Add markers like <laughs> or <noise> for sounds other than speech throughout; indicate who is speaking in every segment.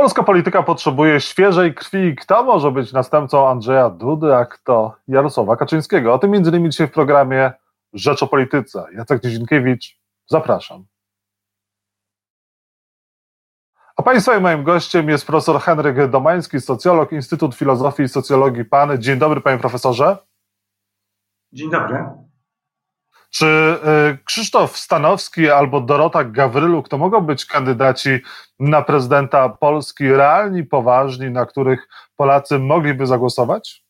Speaker 1: polska polityka potrzebuje świeżej krwi. Kto może być następcą Andrzeja Dudy, a kto Jarosława Kaczyńskiego? O tym między innymi dzisiaj w programie Rzecz o Polityce. Jacek Nizinkiewicz, zapraszam. A Państwa i moim gościem jest profesor Henryk Domański, socjolog, Instytut Filozofii i Socjologii PAN. Dzień dobry, panie profesorze.
Speaker 2: Dzień dobry.
Speaker 1: Czy y, Krzysztof Stanowski albo Dorota Gawryluk to mogą być kandydaci na prezydenta Polski realni, poważni, na których Polacy mogliby zagłosować?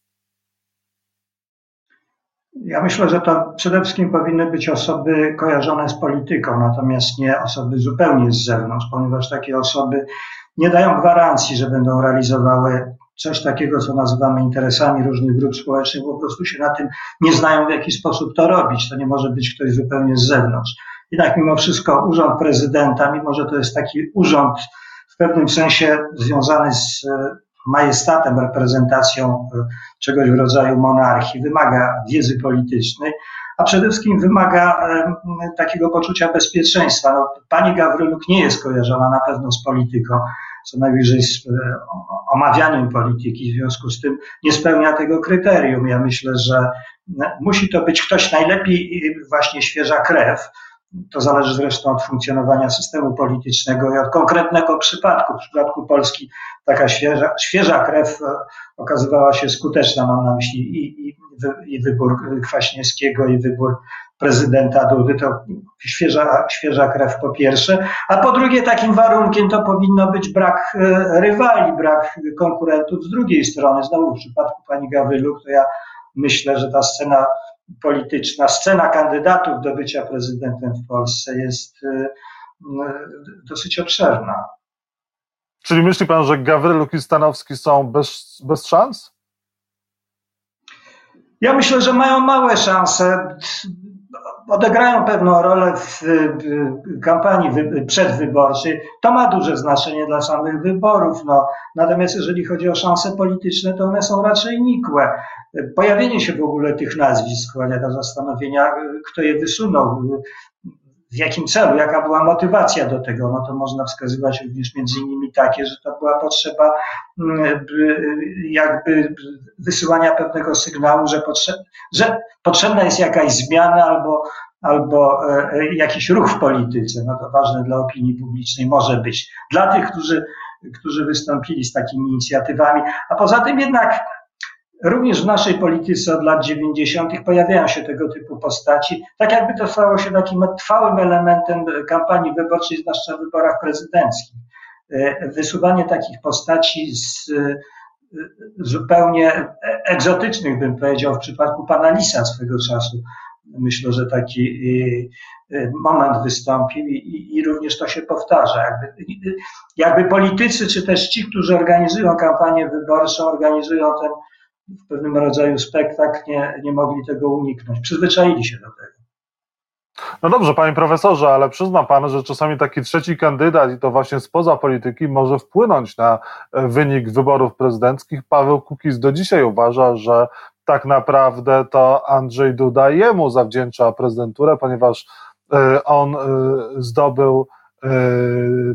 Speaker 2: Ja myślę, że to przede wszystkim powinny być osoby kojarzone z polityką, natomiast nie osoby zupełnie z zewnątrz, ponieważ takie osoby nie dają gwarancji, że będą realizowały coś takiego, co nazywamy interesami różnych grup społecznych, po prostu się na tym nie znają, w jaki sposób to robić. To nie może być ktoś zupełnie z zewnątrz. Jednak mimo wszystko urząd prezydenta, mimo że to jest taki urząd w pewnym sensie związany z e, majestatem, reprezentacją e, czegoś w rodzaju monarchii, wymaga wiedzy politycznej, a przede wszystkim wymaga e, takiego poczucia bezpieczeństwa. No, pani Gawryluk nie jest kojarzona na pewno z polityką, co najwyżej z e, omawianiem polityki, w związku z tym nie spełnia tego kryterium. Ja myślę, że musi to być ktoś najlepiej właśnie świeża krew, to zależy zresztą od funkcjonowania systemu politycznego i od konkretnego przypadku. W przypadku Polski taka świeża, świeża krew e, okazywała się skuteczna, mam na myśli i, i, i wybór Kwaśniewskiego, i wybór prezydenta Dudy, to świeża, świeża krew po pierwsze, a po drugie takim warunkiem to powinno być brak e, rywali, brak konkurentów z drugiej strony. Znowu w przypadku pani Gawryluk, to ja myślę, że ta scena polityczna, scena kandydatów do bycia prezydentem w Polsce jest e, dosyć obszerna.
Speaker 1: Czyli myśli pan, że Gawryluk i Stanowski są bez, bez szans?
Speaker 2: Ja myślę, że mają małe szanse odegrają pewną rolę w kampanii przedwyborczej. To ma duże znaczenie dla samych wyborów. No. Natomiast jeżeli chodzi o szanse polityczne, to one są raczej nikłe. Pojawienie się w ogóle tych nazwisk do zastanowienia, kto je wysunął, w jakim celu, jaka była motywacja do tego, no to można wskazywać również między innymi takie, że to była potrzeba mm, jakby wysyłania pewnego sygnału, że, że potrzebna jest jakaś zmiana albo, albo e, e, jakiś ruch w polityce. No to ważne dla opinii publicznej może być. Dla tych, którzy, którzy wystąpili z takimi inicjatywami, a poza tym jednak Również w naszej polityce od lat 90. pojawiają się tego typu postaci, tak jakby to stało się takim trwałym elementem kampanii wyborczej, zwłaszcza w wyborach prezydenckich. E, wysuwanie takich postaci z e, zupełnie egzotycznych, bym powiedział, w przypadku pana Lisa swego czasu. Myślę, że taki e, moment wystąpił i, i również to się powtarza. Jakby, jakby politycy, czy też ci, którzy organizują kampanię wyborczą, organizują ten w pewnym rodzaju spektakl nie, nie mogli tego uniknąć. Przyzwyczaili się do tego.
Speaker 1: No dobrze, panie profesorze, ale przyzna pan, że czasami taki trzeci kandydat, i to właśnie spoza polityki, może wpłynąć na e, wynik wyborów prezydenckich. Paweł Kukiz do dzisiaj uważa, że tak naprawdę to Andrzej Duda jemu zawdzięcza prezydenturę, ponieważ e, on e, zdobył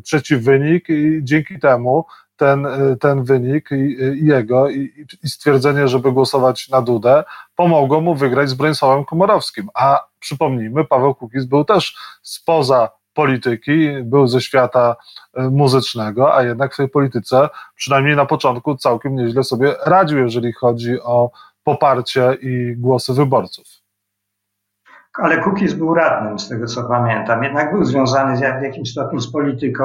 Speaker 1: trzeci wynik i dzięki temu ten, y, ten wynik i, jego i, i stwierdzenie, żeby głosować na Dudę, pomogło mu wygrać z Bronisławem Komorowskim. A przypomnijmy, Paweł Kukiz był też spoza polityki, był ze świata y, muzycznego, a jednak w tej polityce, przynajmniej na początku, całkiem nieźle sobie radził, jeżeli chodzi o poparcie i głosy wyborców.
Speaker 2: Ale Kukiz był radnym, z tego co pamiętam. Jednak był związany w jakimś stopniu z polityką.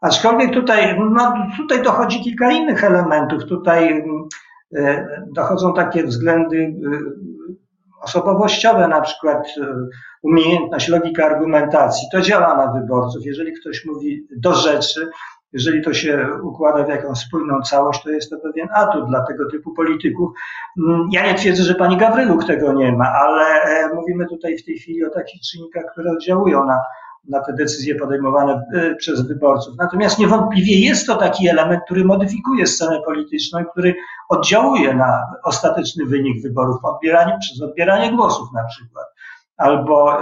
Speaker 2: Aczkolwiek tutaj, no, tutaj dochodzi kilka innych elementów. Tutaj mm, e, dochodzą takie względy e, osobowościowe, na przykład e, umiejętność, logika argumentacji. To działa na wyborców. Jeżeli ktoś mówi do rzeczy, jeżeli to się układa w jakąś spójną całość, to jest to pewien atut dla tego typu polityków. Mm, ja nie twierdzę, że pani Gawryluk tego nie ma, ale mówimy tutaj w tej chwili o takich czynnikach, które oddziałują na na te decyzje podejmowane e, przez wyborców. Natomiast niewątpliwie jest to taki element, który modyfikuje scenę polityczną i który oddziałuje na ostateczny wynik wyborów odbieranie, przez odbieranie głosów na przykład. albo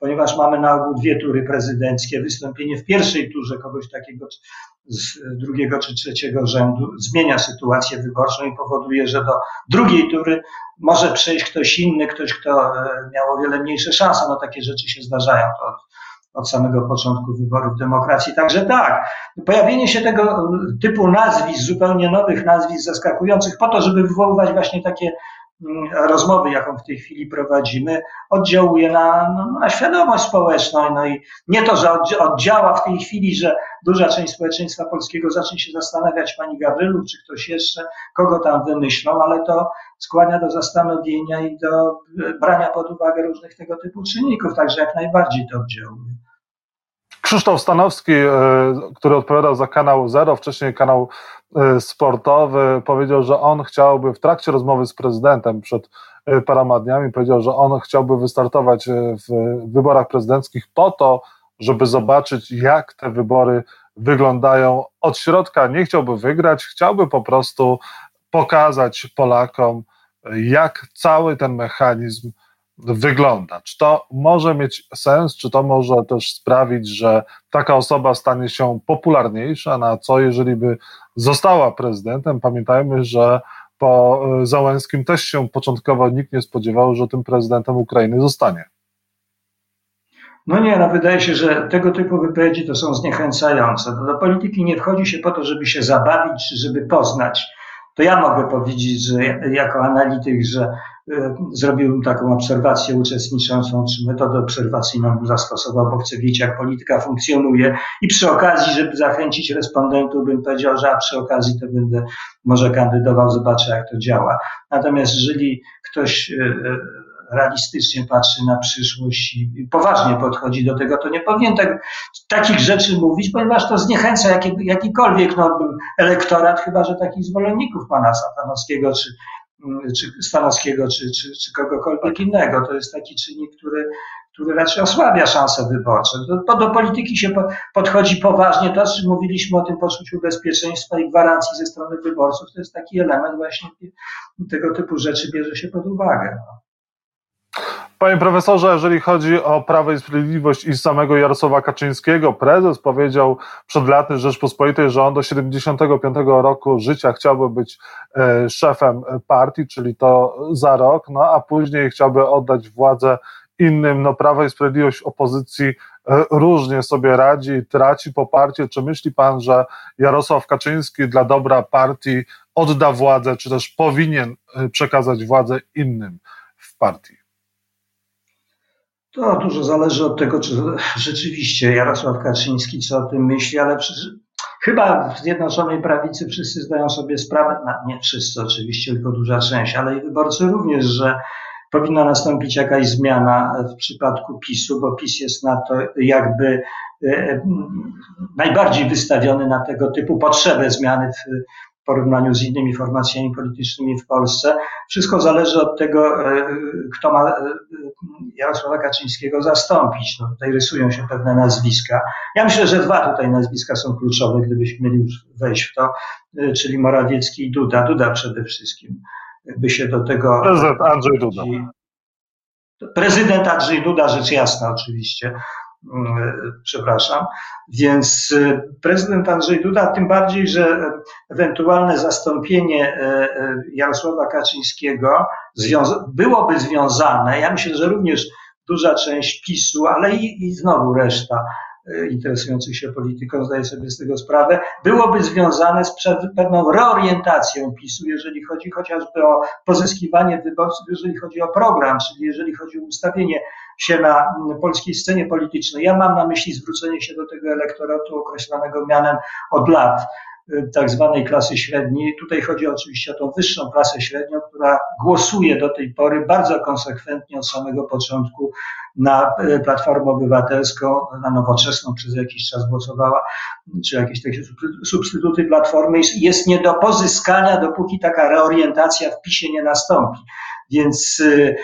Speaker 2: ponieważ mamy na ogół dwie tury prezydenckie, wystąpienie w pierwszej turze kogoś takiego z drugiego czy trzeciego rzędu zmienia sytuację wyborczą i powoduje, że do drugiej tury może przejść ktoś inny, ktoś, kto miał o wiele mniejsze szanse. No takie rzeczy się zdarzają. To od samego początku wyborów demokracji. Także tak, pojawienie się tego typu nazwisk, zupełnie nowych nazwisk, zaskakujących, po to, żeby wywoływać właśnie takie rozmowy, jaką w tej chwili prowadzimy, oddziałuje na, no, na świadomość społeczną. No i nie to, że oddziała w tej chwili, że duża część społeczeństwa polskiego zacznie się zastanawiać, pani Gawryluk, czy ktoś jeszcze, kogo tam wymyślą, ale to skłania do zastanowienia i do brania pod uwagę różnych tego typu czynników, także jak najbardziej to oddziałuje.
Speaker 1: Krzysztof Stanowski, e, który odpowiadał za kanał Zero, wcześniej kanał e, sportowy, powiedział, że on chciałby w trakcie rozmowy z prezydentem przed e, paroma dniami, powiedział, że on chciałby wystartować w wyborach prezydenckich po to, żeby zobaczyć, jak te wybory wyglądają od środka. Nie chciałby wygrać, chciałby po prostu pokazać Polakom, jak cały ten mechanizm wygląda. Czy to może mieć sens, czy to może też sprawić, że taka osoba stanie się popularniejsza, na co jeżeli by została prezydentem? Pamiętajmy, że po e, Załęskim też się początkowo nikt nie spodziewał, że tym prezydentem Ukrainy zostanie.
Speaker 2: No nie, no wydaje się, że tego typu wypowiedzi to są zniechęcające. Do polityki nie wchodzi się po to, żeby się zabawić, żeby poznać. To ja mogę powiedzieć, że jako analityk, że E, zrobiłbym taką obserwację uczestniczącą, czy metodę obserwacyjną zastosował, bo chcę wiedzieć, jak polityka funkcjonuje. I przy okazji, żeby zachęcić respondentów, bym powiedział, że a przy okazji to będę może kandydował, zobaczę, jak to działa. Natomiast jeżeli ktoś e, e, realistycznie patrzy na przyszłość i poważnie podchodzi do tego, to nie powinien tak, takich rzeczy mówić, ponieważ to zniechęca jaki, jakikolwiek no, elektorat, chyba że takich zwolenników pana Satanowskiego czy czy Stanowskiego, czy, czy, czy kogokolwiek innego. To jest taki czynnik, który, który raczej osłabia szanse wyborcze. Do, do polityki się po, podchodzi poważnie. To, czym mówiliśmy o tym poczuciu bezpieczeństwa i gwarancji ze strony wyborców, to jest taki element właśnie tego typu rzeczy bierze się pod uwagę.
Speaker 1: Panie profesorze, jeżeli chodzi o Prawo i Sprawiedliwość i samego Jarosława Kaczyńskiego, prezes powiedział przed laty Rzeczpospolitej, że on do 75 roku życia chciałby być e, szefem partii, czyli to za rok, no a później chciałby oddać władzę innym. No Prawo i Sprawiedliwość opozycji e, różnie sobie radzi, traci poparcie. Czy myśli pan, że Jarosław Kaczyński dla dobra partii odda władzę, czy też powinien e, przekazać władzę innym w partii?
Speaker 2: To dużo zależy od tego, czy <laughs> rzeczywiście Jarosław Kaczyński co o tym myśli, ale chyba w Zjednoczonej Prawicy wszyscy zdają sobie sprawę, no nie wszyscy oczywiście, tylko duża część, ale i wyborcy również, że powinna nastąpić jakaś zmiana w przypadku PiSu, bo PiS jest na to jakby e, najbardziej wystawiony na tego typu potrzebę zmiany w porównaniu z innymi formacjami politycznymi w Polsce. Wszystko zależy od tego, e, kto ma e, Jarosława Kaczyńskiego zastąpić. No, tutaj rysują się pewne nazwiska. Ja myślę, że dwa tutaj nazwiska są kluczowe, gdybyśmy mieli już wejść w to, e, czyli Morawiecki i Duda. Duda przede wszystkim by się do tego...
Speaker 1: Prezydent Andrzej Duda.
Speaker 2: Prezydent Andrzej Duda, rzecz jasna oczywiście. Mm, przepraszam. Więc y, prezydent Andrzej Duda, tym bardziej, że ewentualne zastąpienie e, e, Jarosława Kaczyńskiego byłoby związane, ja myślę, że również duża część PiSu, ale i, i znowu reszta E, interesujących się polityką zdaje sobie z tego sprawę, byłoby związane z pewną reorientacją PiSu, jeżeli chodzi chociażby o pozyskiwanie wyborców, jeżeli chodzi o program, czyli jeżeli chodzi o ustawienie się na polskiej scenie politycznej. Ja mam na myśli zwrócenie się do tego elektoratu określonego mianem od lat tak zwanej klasy średniej. Tutaj chodzi oczywiście o tą wyższą klasę średnią, która głosuje do tej pory bardzo konsekwentnie od samego początku na y, Platformę Obywatelską, na Nowoczesną przez jakiś czas głosowała, czy jakieś takie substytuty Platformy. Jest nie do pozyskania, dopóki taka reorientacja w PiSie nie nastąpi. Więc y,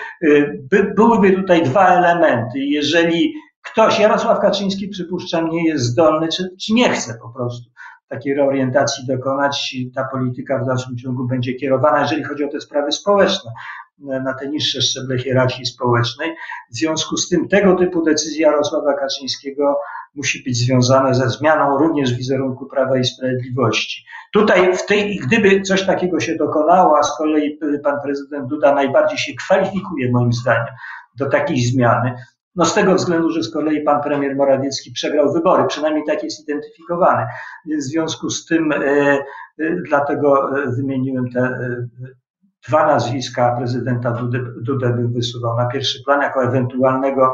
Speaker 2: by, byłyby tutaj dwa elementy. Jeżeli ktoś, Jarosław Kaczyński przypuszczam, nie jest zdolny, czy, czy nie chce po prostu takiej reorientacji dokonać ta polityka w dalszym ciągu będzie kierowana, jeżeli chodzi o te sprawy społeczne. na te niższe szczeble hierarchii społecznej. W związku z tym tego typu decyzja Jarosława Kaczyńskiego musi być związana ze zmianą również wizerunku Prawa i Sprawiedliwości. Tutaj, w tej, gdyby coś takiego się dokonało, a z kolei pan prezydent Duda najbardziej się kwalifikuje, moim zdaniem, do takiej zmiany, no z tego względu, że z kolei pan premier Morawiecki przegrał wybory, przynajmniej tak jest identyfikowany. Więc w związku z tym, e, e, dlatego e, wymieniłem te dwa nazwiska prezydenta Dudę bym wysuwał na pierwszy plan jako ewentualnego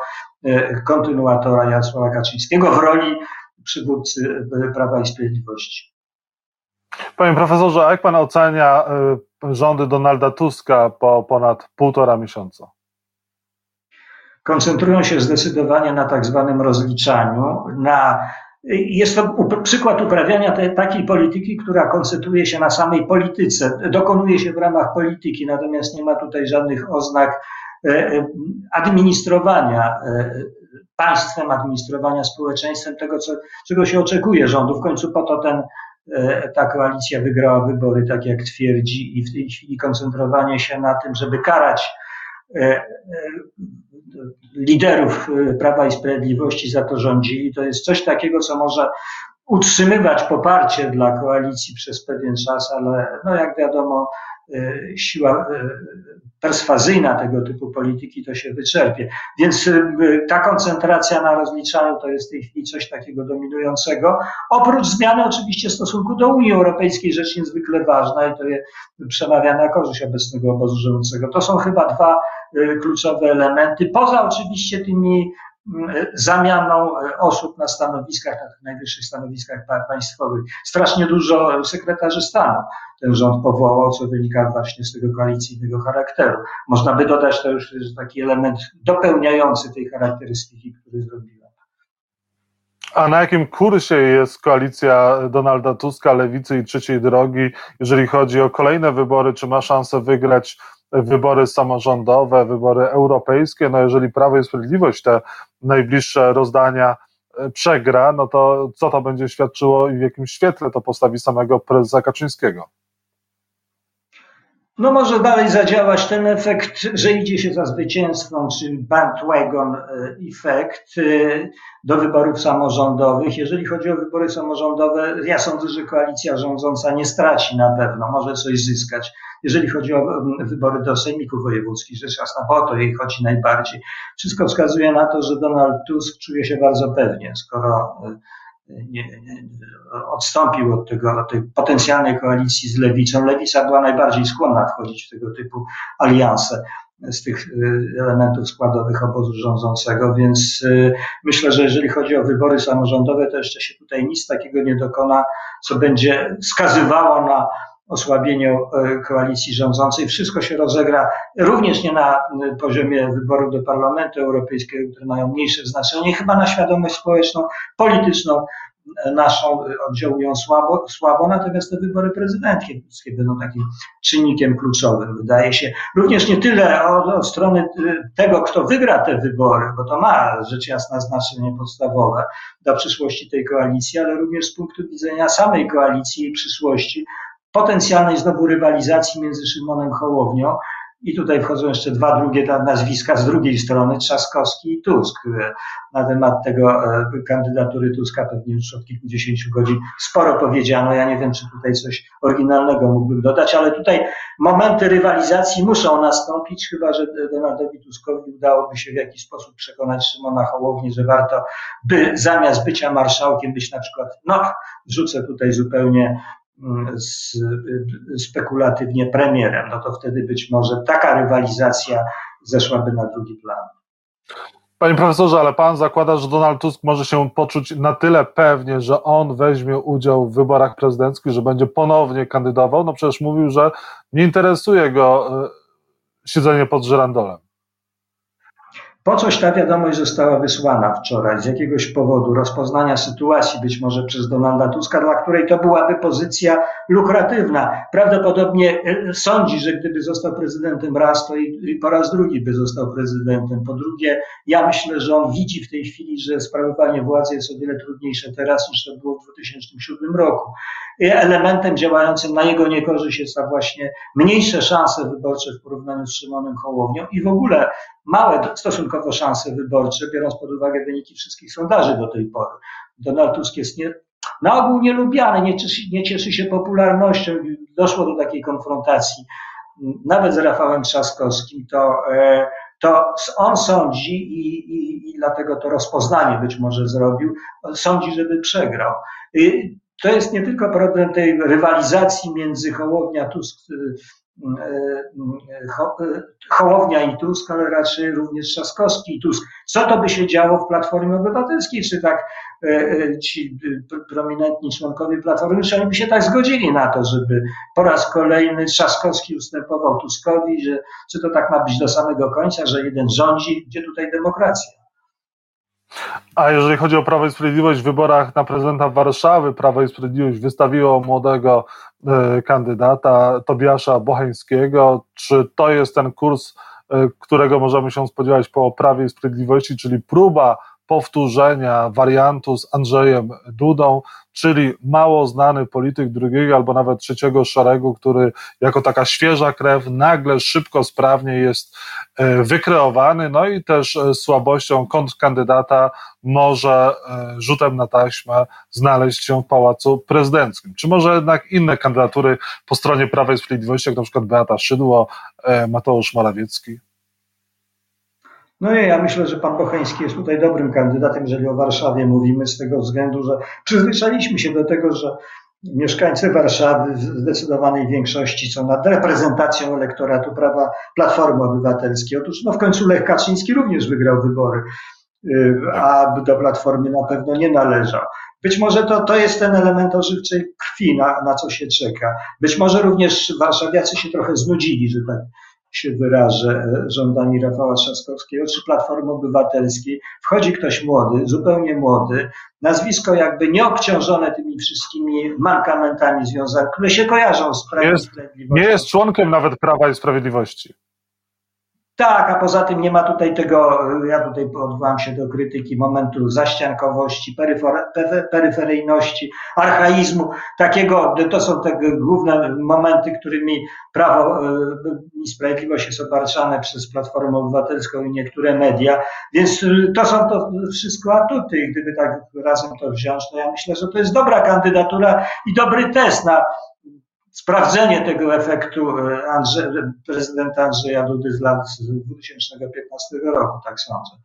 Speaker 2: kontynuatora Jarosława Kaczyńskiego w roli przywódcy Prawa i Sprawiedliwości.
Speaker 1: Panie profesorze, jak pan ocenia rządy Donalda Tuska po ponad półtora miesiąca?
Speaker 2: Koncentrują się zdecydowanie na tak zwanym rozliczaniu, na jest to przykład uprawiania te, takiej polityki, która koncentruje się na samej polityce, dokonuje się w ramach polityki, natomiast nie ma tutaj żadnych oznak e, administrowania e, państwem, administrowania społeczeństwem, tego, co, czego się oczekuje rządu. W końcu po to ten, e, ta koalicja wygrała wybory, tak jak twierdzi, i w tej chwili koncentrowanie się na tym, żeby karać liderów y, Prawa i Sprawiedliwości za to rządzili, to jest coś takiego, co może utrzymywać poparcie dla koalicji przez pewien czas, ale no jak wiadomo, y, siła y, perswazyjna tego typu polityki to się wyczerpie. Więc ta koncentracja na rozliczaniu to jest w tej chwili coś takiego dominującego. Oprócz zmiany oczywiście stosunku do Unii Europejskiej, rzecz niezwykle ważna i to je przemawia na korzyść obecnego obozu rządzącego. To są chyba dwa Y, kluczowe elementy, poza oczywiście tymi zamianą y, osób na stanowiskach, na tych najwyższych stanowiskach państwowych. Strasznie dużo sekretarzy stanu ten rząd powołał, co wynika właśnie z tego koalicyjnego charakteru. Można by dodać to już taki element dopełniający tej charakterystyki, który zrobiłem.
Speaker 1: A na jakim kursie jest koalicja Donalda Tuska, Lewicy i Trzeciej Drogi, jeżeli chodzi o kolejne wybory? Czy ma szansę wygrać wybory samorządowe, wybory europejskie. No jeżeli Prawo i Sprawiedliwość te najbliższe rozdania e, przegra, no to co to będzie świadczyło i w jakim świetle to postawi samego prezesa Kaczyńskiego?
Speaker 2: No może dalej zadziałać ten efekt, że idzie się za zwycięstwem, czy bandwagon e, efekt e, do wyborów samorządowych. Jeżeli chodzi o wybory samorządowe, ja sądzę, że koalicja rządząca nie straci na pewno, może coś zyskać. Jeżeli chodzi o wybory do sejmików wojewódzkich, rzecz jasna, po to jej chodzi najbardziej. Wszystko wskazuje na to, że Donald Tusk czuje się bardzo pewnie, skoro e, nie, nie, odstąpił od, tego, od tej potencjalnej koalicji z lewicą. Lewica była najbardziej skłonna wchodzić w tego typu alianse z tych e, elementów składowych obozu rządzącego, więc e, myślę, że jeżeli chodzi o wybory samorządowe, to jeszcze się tutaj nic takiego nie dokona, co będzie wskazywało na osłabieniu e, koalicji rządzącej. Wszystko się rozegra również nie na e, poziomie wyborów do Parlamentu Europejskiego, które mają mniejsze znaczenie, chyba na świadomość społeczną, polityczną e, naszą oddziałują słabo, słabo, natomiast te wybory prezydenckie będą takim czynnikiem kluczowym, wydaje się. Również nie tyle od, strony tego, kto wygra te wybory, bo to ma rzecz jasna znaczenie podstawowe dla przyszłości tej koalicji, ale również z punktu widzenia samej koalicji i przyszłości, potencjalnej znowu rywalizacji między Szymonem Hołownią i tutaj wchodzą jeszcze dwa drugie nazwiska z drugiej strony, Trzaskowski i Tusk. Na temat tego e, kandydatury Tuska pewnie już od kilkudziesięciu godzin sporo powiedziano. Ja nie wiem, czy tutaj coś oryginalnego mógłbym dodać, ale tutaj momenty rywalizacji muszą nastąpić, chyba że Donaldowi Tuskowi udałoby się w jakiś sposób przekonać Szymona Hołownię, że warto by zamiast bycia marszałkiem być na przykład, no wrzucę tutaj zupełnie z, spekulatywnie premierem, no to wtedy być może taka rywalizacja zeszłaby na drugi plan.
Speaker 1: Panie profesorze, ale pan zakłada, że Donald Tusk może się poczuć na tyle pewnie, że on weźmie udział w wyborach prezydenckich, że będzie ponownie kandydował? No przecież mówił, że nie interesuje go e, siedzenie pod żyrandolem.
Speaker 2: Po coś ta wiadomość została wysłana wczoraj z jakiegoś powodu rozpoznania sytuacji, być może przez Donalda Tuska, dla której to byłaby pozycja lukratywna. Prawdopodobnie e, sądzi, że gdyby został prezydentem raz, to i po raz drugi by został prezydentem. Po drugie, ja myślę, że on widzi w tej chwili, że sprawowanie władzy jest o wiele trudniejsze teraz niż to było w 2007 roku. Elementem działającym na jego niekorzyść jest to właśnie mniejsze szanse wyborcze w porównaniu z Szymonem Hołownią i w ogóle małe stosunkowo szanse wyborcze, biorąc pod uwagę wyniki wszystkich sondaży do tej pory. Donald Tusk jest nie, na ogół nielubiany, nie cieszy, nie cieszy się popularnością. Doszło do takiej konfrontacji nawet z Rafałem Trzaskowskim, to, e, to on sądzi i, i, i dlatego to rozpoznanie być może zrobił, sądzi, żeby przegrał. To jest nie tylko problem tej rywalizacji między Hołownia, Tusk, E, e, Hołownia i Tusk, ale raczej również Trzaskowski i Tusk. Co to by się działo w Platformie Obywatelskiej, czy tak ci prominentni członkowie Platformy, czy oni by się tak zgodzili na to, żeby po raz kolejny Trzaskowski ustępował Tuskowi, że czy to tak ma być do samego końca, że jeden rządzi, gdzie tutaj demokracja?
Speaker 1: A jeżeli chodzi o Prawo i Sprawiedliwość w wyborach na prezydenta Warszawy, Prawo i Sprawiedliwość wystawiło młodego y, kandydata Tobiasza Bocheńskiego. Czy to jest ten kurs, y, którego możemy się spodziewać po Prawie i Sprawiedliwości, czyli próba powtórzenia wariantu z Andrzejem Dudą, czyli mało znany polityk drugiego albo nawet trzeciego szeregu, który jako taka świeża krew nagle, szybko, sprawnie jest e, wykreowany, no i też e, słabością kontrkandydata może e, rzutem na taśmę znaleźć się w Pałacu Prezydenckim. Czy może jednak inne kandydatury po stronie Prawa i Sprawiedliwości, jak na przykład Beata Szydło, Mateusz Morawiecki?
Speaker 2: No i ja myślę, że pan Bocheński jest tutaj dobrym kandydatem, jeżeli o Warszawie mówimy, z tego względu, że przyzwyczailiśmy się do tego, że mieszkańcy Warszawy w zdecydowanej większości są nad reprezentacją elektoratu prawa Platformy Obywatelskiej. Otóż no w końcu Lech Kaczyński również wygrał wybory, y, a do Platformy na pewno nie należał. Być może to, to jest ten element ożywczej krwi, na, na co się czeka. Być może również warszawiacy się trochę znudzili, że tak się wyrażę, e, rządami Rafała Trzaskowskiego czy Platformy Obywatelskiej, wchodzi ktoś młody, zupełnie młody, nazwisko jakby nieobciążone tymi wszystkimi mankamentami związanymi, które się kojarzą z Prawem
Speaker 1: jest, Nie jest członkiem nawet Prawa i Sprawiedliwości.
Speaker 2: Tak, a poza tym nie ma tutaj tego, ja tutaj odwołam się do krytyki momentu zaściankowości, peryferyjności, archaizmu, takiego, to są te główne momenty, którymi prawo e, i sprawiedliwość jest obarczane przez Platformę Obywatelską i niektóre media, więc to są to wszystko atuty. Gdyby tak razem to wziąć, to ja myślę, że to jest dobra kandydatura i dobry test na sprawdzenie tego efektu e, Andrze, prezydenta Andrzeja Dudy z lat 2015 roku, tak sądzę.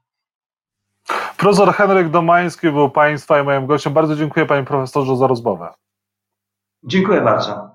Speaker 1: Profesor Henryk Domański był Państwa i moim gościem. Bardzo dziękuję Panie Profesorze za rozmowę.
Speaker 2: Dziękuję bardzo.